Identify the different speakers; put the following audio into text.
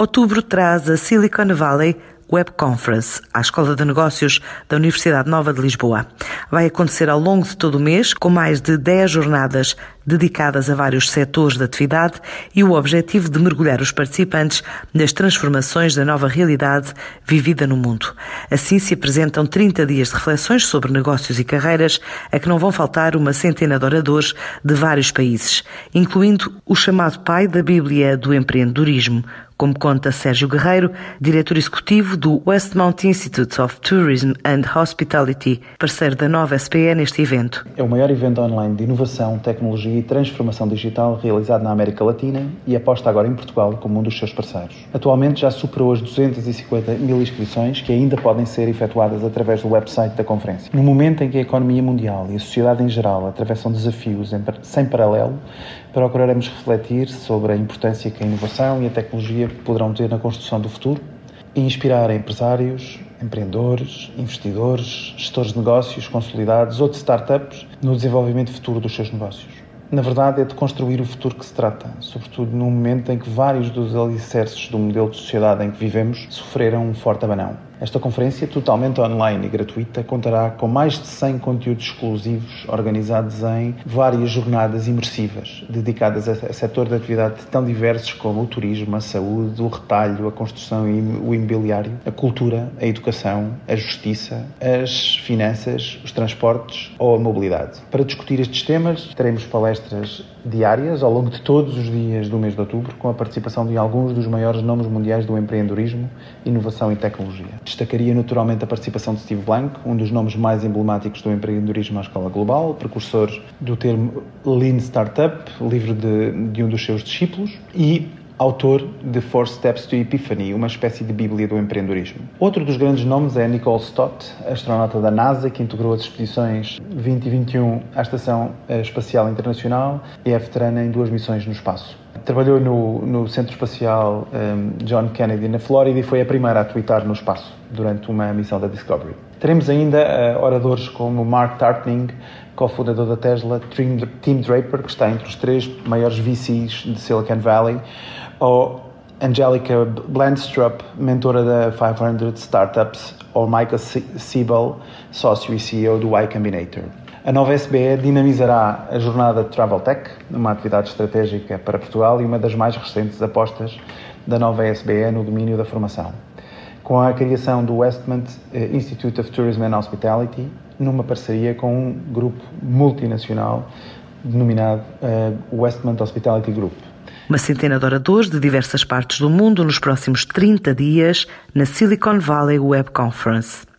Speaker 1: Outubro traz a Silicon Valley Web Conference à Escola de Negócios da Universidade Nova de Lisboa. Vai acontecer ao longo de todo o mês, com mais de 10 jornadas dedicadas a vários setores de atividade e o objetivo de mergulhar os participantes nas transformações da nova realidade vivida no mundo. Assim se apresentam 30 dias de reflexões sobre negócios e carreiras, a que não vão faltar uma centena de oradores de vários países, incluindo o chamado pai da Bíblia do empreendedorismo, como conta Sérgio Guerreiro, diretor executivo do Westmount Institute of Tourism and Hospitality, parceiro da nova SPE neste evento.
Speaker 2: É o maior evento online de inovação, tecnologia e transformação digital realizado na América Latina e aposta agora em Portugal como um dos seus parceiros. Atualmente já superou as 250 mil inscrições que ainda podem ser efetuadas através do website da conferência. No momento em que a economia mundial e a sociedade em geral atravessam desafios sem paralelo, procuraremos refletir sobre a importância que a inovação e a tecnologia poderão ter na construção do futuro e inspirar empresários, empreendedores, investidores, gestores de negócios consolidados ou de startups no desenvolvimento futuro dos seus negócios. Na verdade, é de construir o futuro que se trata, sobretudo num momento em que vários dos alicerces do modelo de sociedade em que vivemos sofreram um forte abanão. Esta conferência, totalmente online e gratuita, contará com mais de 100 conteúdos exclusivos organizados em várias jornadas imersivas, dedicadas a setor de atividade tão diversos como o turismo, a saúde, o retalho, a construção e o imobiliário, a cultura, a educação, a justiça, as finanças, os transportes ou a mobilidade. Para discutir estes temas, teremos palestras diárias ao longo de todos os dias do mês de outubro, com a participação de alguns dos maiores nomes mundiais do empreendedorismo, inovação e tecnologia. Destacaria naturalmente a participação de Steve Blank, um dos nomes mais emblemáticos do empreendedorismo à escala global, precursor do termo Lean Startup, livro de, de um dos seus discípulos, e autor de Four Steps to Epiphany, uma espécie de bíblia do empreendedorismo. Outro dos grandes nomes é Nicole Stott, astronauta da NASA, que integrou as expedições 20 e 21 à Estação Espacial Internacional e é veterana em duas missões no espaço. Trabalhou no, no Centro Espacial um, John Kennedy na Flórida e foi a primeira a tweetar no espaço durante uma missão da Discovery. Teremos ainda uh, oradores como Mark Tartning, cofundador da Tesla, Tim Draper, que está entre os três maiores VCs de Silicon Valley, ou Angelica Blandstrup, mentora da 500 Startups, ou Michael Siebel, sócio e CEO do Y Combinator. A nova SBE dinamizará a jornada Travel Tech, uma atividade estratégica para Portugal e uma das mais recentes apostas da nova SBE no domínio da formação. Com a criação do Westmont eh, Institute of Tourism and Hospitality, numa parceria com um grupo multinacional denominado uh, Westmont Hospitality Group.
Speaker 1: Uma centena de oradores de diversas partes do mundo nos próximos 30 dias na Silicon Valley Web Conference.